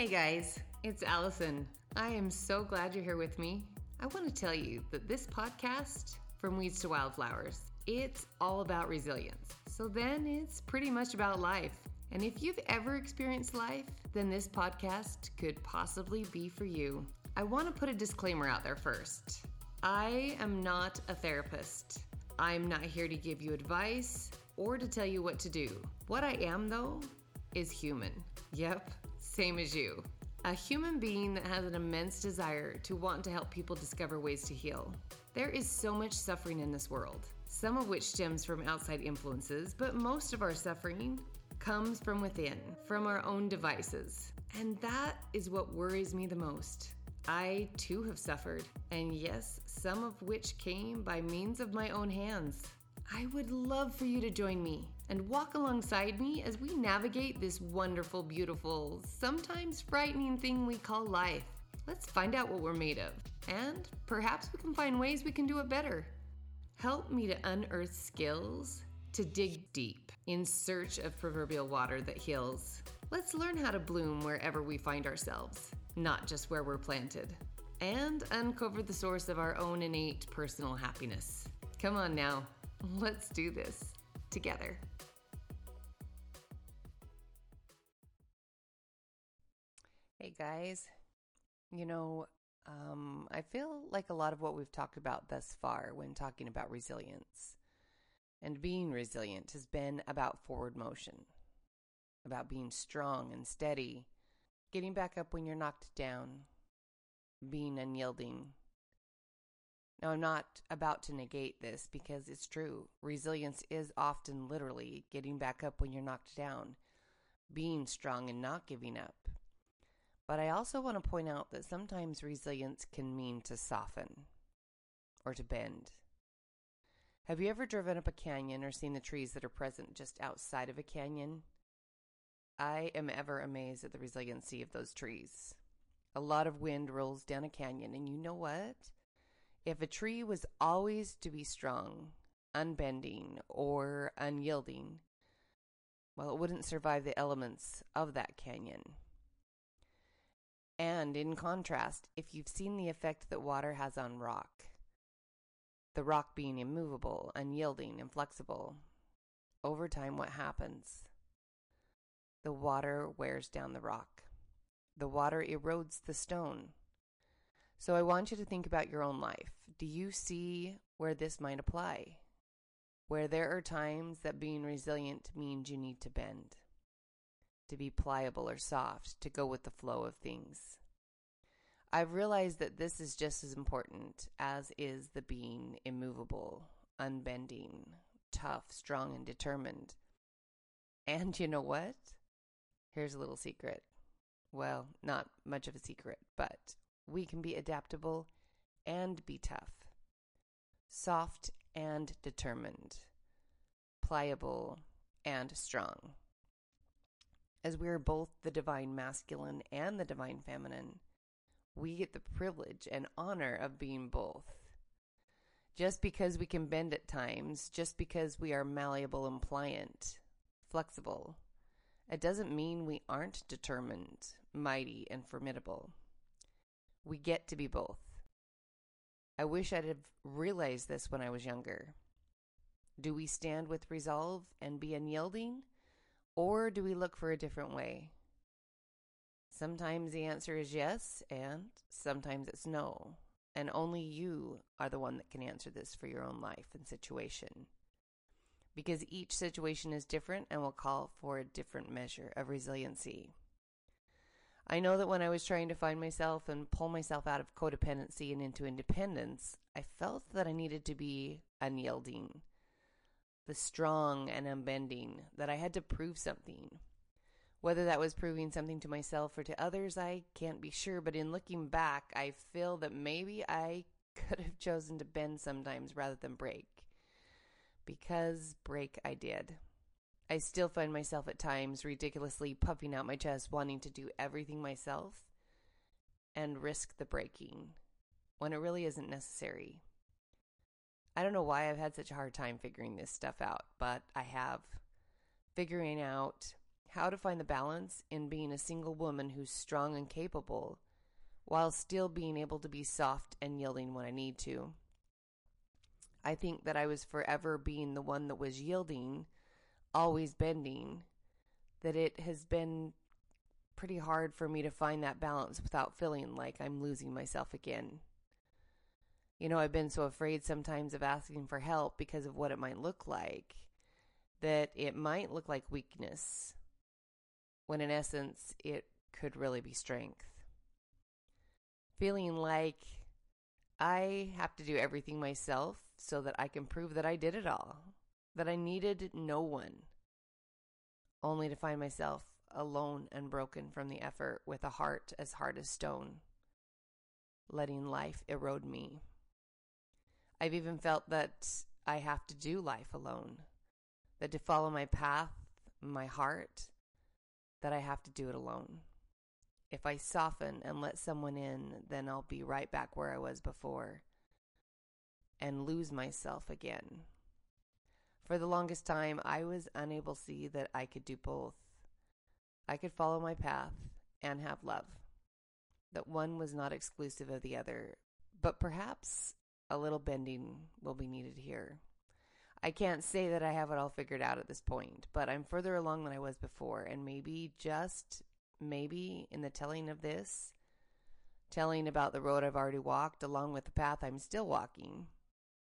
Hey guys, it's Allison. I am so glad you're here with me. I want to tell you that this podcast, From Weeds to Wildflowers, it's all about resilience. So then it's pretty much about life. And if you've ever experienced life, then this podcast could possibly be for you. I want to put a disclaimer out there first. I am not a therapist. I'm not here to give you advice or to tell you what to do. What I am, though, is human. Yep, same as you. A human being that has an immense desire to want to help people discover ways to heal. There is so much suffering in this world, some of which stems from outside influences, but most of our suffering comes from within, from our own devices. And that is what worries me the most. I too have suffered, and yes, some of which came by means of my own hands. I would love for you to join me and walk alongside me as we navigate this wonderful, beautiful, sometimes frightening thing we call life. Let's find out what we're made of, and perhaps we can find ways we can do it better. Help me to unearth skills to dig deep in search of proverbial water that heals. Let's learn how to bloom wherever we find ourselves, not just where we're planted, and uncover the source of our own innate personal happiness. Come on now. Let's do this together. Hey guys, you know, um, I feel like a lot of what we've talked about thus far when talking about resilience and being resilient has been about forward motion, about being strong and steady, getting back up when you're knocked down, being unyielding, now, I'm not about to negate this because it's true. Resilience is often literally getting back up when you're knocked down, being strong and not giving up. But I also want to point out that sometimes resilience can mean to soften or to bend. Have you ever driven up a canyon or seen the trees that are present just outside of a canyon? I am ever amazed at the resiliency of those trees. A lot of wind rolls down a canyon, and you know what? If a tree was always to be strong, unbending, or unyielding, well, it wouldn't survive the elements of that canyon. And in contrast, if you've seen the effect that water has on rock, the rock being immovable, unyielding, inflexible, over time, what happens? The water wears down the rock. The water erodes the stone. So I want you to think about your own life. Do you see where this might apply? Where there are times that being resilient means you need to bend, to be pliable or soft, to go with the flow of things. I've realized that this is just as important as is the being immovable, unbending, tough, strong, and determined. And you know what? Here's a little secret. Well, not much of a secret, but we can be adaptable and be tough, soft and determined, pliable and strong. As we are both the divine masculine and the divine feminine, we get the privilege and honor of being both. Just because we can bend at times, just because we are malleable and pliant, flexible, it doesn't mean we aren't determined, mighty, and formidable. We get to be both. I wish I'd have realized this when I was younger. Do we stand with resolve and be unyielding, or do we look for a different way? Sometimes the answer is yes, and sometimes it's no. And only you are the one that can answer this for your own life and situation. Because each situation is different and will call for a different measure of resiliency. I know that when I was trying to find myself and pull myself out of codependency and into independence, I felt that I needed to be unyielding, the strong and unbending, that I had to prove something. Whether that was proving something to myself or to others, I can't be sure, but in looking back, I feel that maybe I could have chosen to bend sometimes rather than break. Because break I did. I still find myself at times ridiculously puffing out my chest, wanting to do everything myself and risk the breaking when it really isn't necessary. I don't know why I've had such a hard time figuring this stuff out, but I have. Figuring out how to find the balance in being a single woman who's strong and capable while still being able to be soft and yielding when I need to. I think that I was forever being the one that was yielding, always bending, that it has been pretty hard for me to find that balance without feeling like I'm losing myself again. You know, I've been so afraid sometimes of asking for help because of what it might look like that it might look like weakness when in essence it could really be strength. Feeling like I have to do everything myself so that I can prove that I did it all, that I needed no one, only to find myself alone and broken from the effort with a heart as hard as stone, letting life erode me. I've even felt that I have to do life alone, that to follow my path, my heart, that I have to do it alone. If I soften and let someone in, then I'll be right back where I was before and lose myself again. For the longest time, I was unable to see that I could do both. I could follow my path and have love, that one was not exclusive of the other, but perhaps a little bending will be needed here. I can't say that I have it all figured out at this point, but I'm further along than I was before, and maybe just maybe in the telling of this, telling about the road I've already walked along with the path I'm still walking,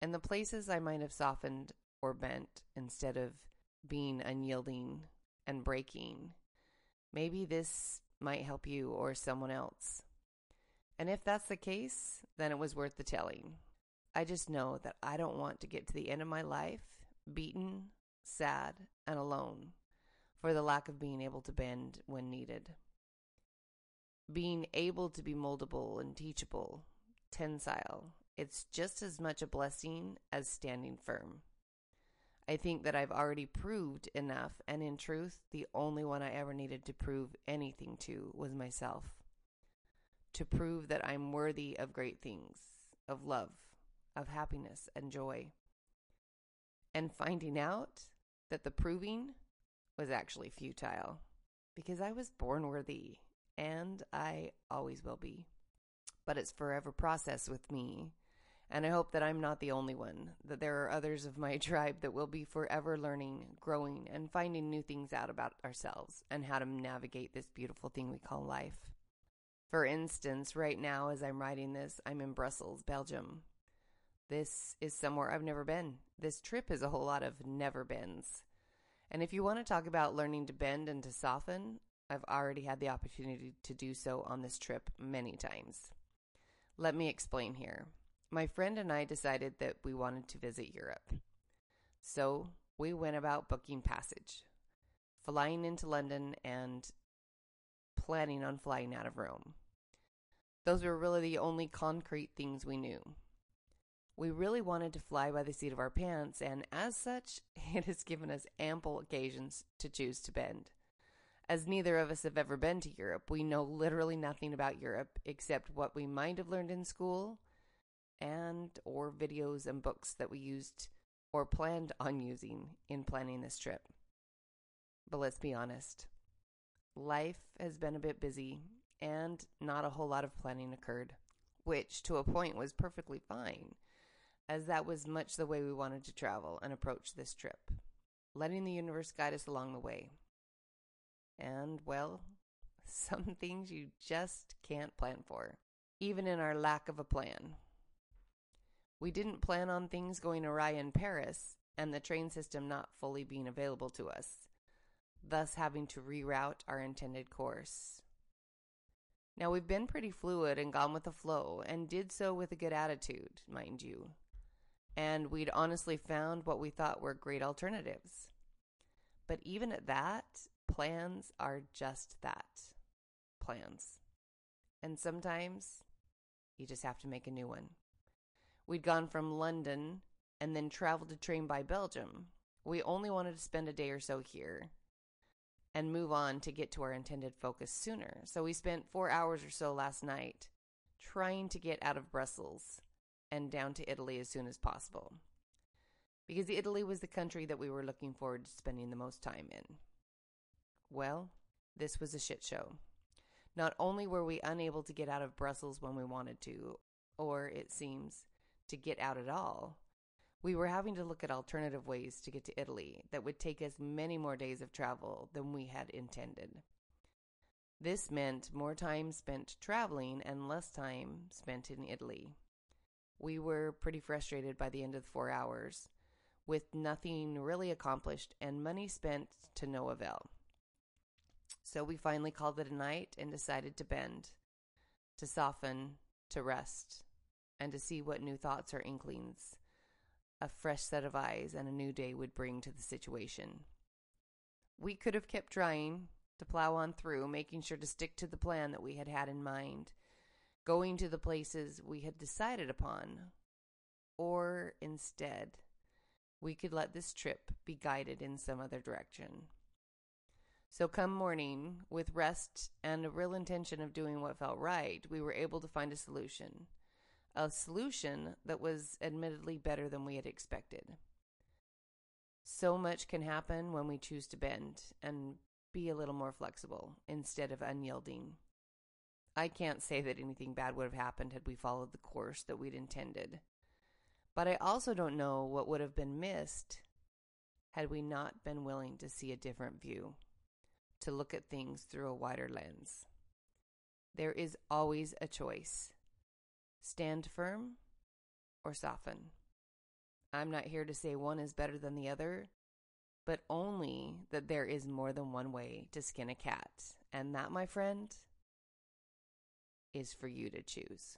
and the places I might have softened or bent instead of being unyielding and breaking. Maybe this might help you or someone else. And if that's the case, then it was worth the telling. I just know that I don't want to get to the end of my life beaten, sad, and alone for the lack of being able to bend when needed. Being able to be moldable and teachable, tensile, it's just as much a blessing as standing firm. I think that I've already proved enough, and in truth, the only one I ever needed to prove anything to was myself. To prove that I'm worthy of great things, of love, of happiness and joy. And finding out that the proving was actually futile because I was born worthy and I always will be. But it's forever process with me. And I hope that I'm not the only one, that there are others of my tribe that will be forever learning, growing, and finding new things out about ourselves and how to navigate this beautiful thing we call life. For instance, right now, as I'm writing this, I'm in Brussels, Belgium, this is somewhere I've never been. This trip is a whole lot of never beens. And if you want to talk about learning to bend and to soften, I've already had the opportunity to do so on this trip many times. Let me explain here. My friend and I decided that we wanted to visit Europe. So we went about booking passage, flying into London, and planning on flying out of Rome. Those were really the only concrete things we knew. We really wanted to fly by the seat of our pants, and as such, it has given us ample occasions to choose to bend. As neither of us have ever been to Europe, we know literally nothing about Europe except what we might have learned in school and or videos and books that we used or planned on using in planning this trip. But let's be honest. Life has been a bit busy and not a whole lot of planning occurred, which to a point was perfectly fine as that was much the way we wanted to travel and approach this trip, letting the universe guide us along the way. And, well, some things you just can't plan for, even in our lack of a plan. We didn't plan on things going awry in Paris and the train system not fully being available to us, thus having to reroute our intended course. Now, we've been pretty fluid and gone with the flow, and did so with a good attitude, mind you and we'd honestly found what we thought were great alternatives. But even at that, plans are just that plans. And sometimes you just have to make a new one. We'd gone from London and then traveled to train by Belgium. We only wanted to spend a day or so here and move on to get to our intended focus sooner. So we spent four hours or so last night trying to get out of Brussels and down to Italy as soon as possible. Because Italy was the country that we were looking forward to spending the most time in. Well, this was a shit show. Not only were we unable to get out of Brussels when we wanted to, or it seems, to get out at all, we were having to look at alternative ways to get to Italy that would take us many more days of travel than we had intended. This meant more time spent traveling and less time spent in Italy. We were pretty frustrated by the end of the four hours, with nothing really accomplished and money spent to no avail. So we finally called it a night and decided to bend, to soften, to rest, and to see what new thoughts or inklings a fresh set of eyes and a new day would bring to the situation. We could have kept trying to plow on through, making sure to stick to the plan that we had had in mind, going to the places we had decided upon, or instead, we could let this trip be guided in some other direction. So, come morning, with rest and a real intention of doing what felt right, we were able to find a solution. A solution that was admittedly better than we had expected. So much can happen when we choose to bend and be a little more flexible instead of unyielding. I can't say that anything bad would have happened had we followed the course that we'd intended. But I also don't know what would have been missed had we not been willing to see a different view to look at things through a wider lens. There is always a choice stand firm or soften. I'm not here to say one is better than the other, but only that there is more than one way to skin a cat. And that, my friend, is for you to choose.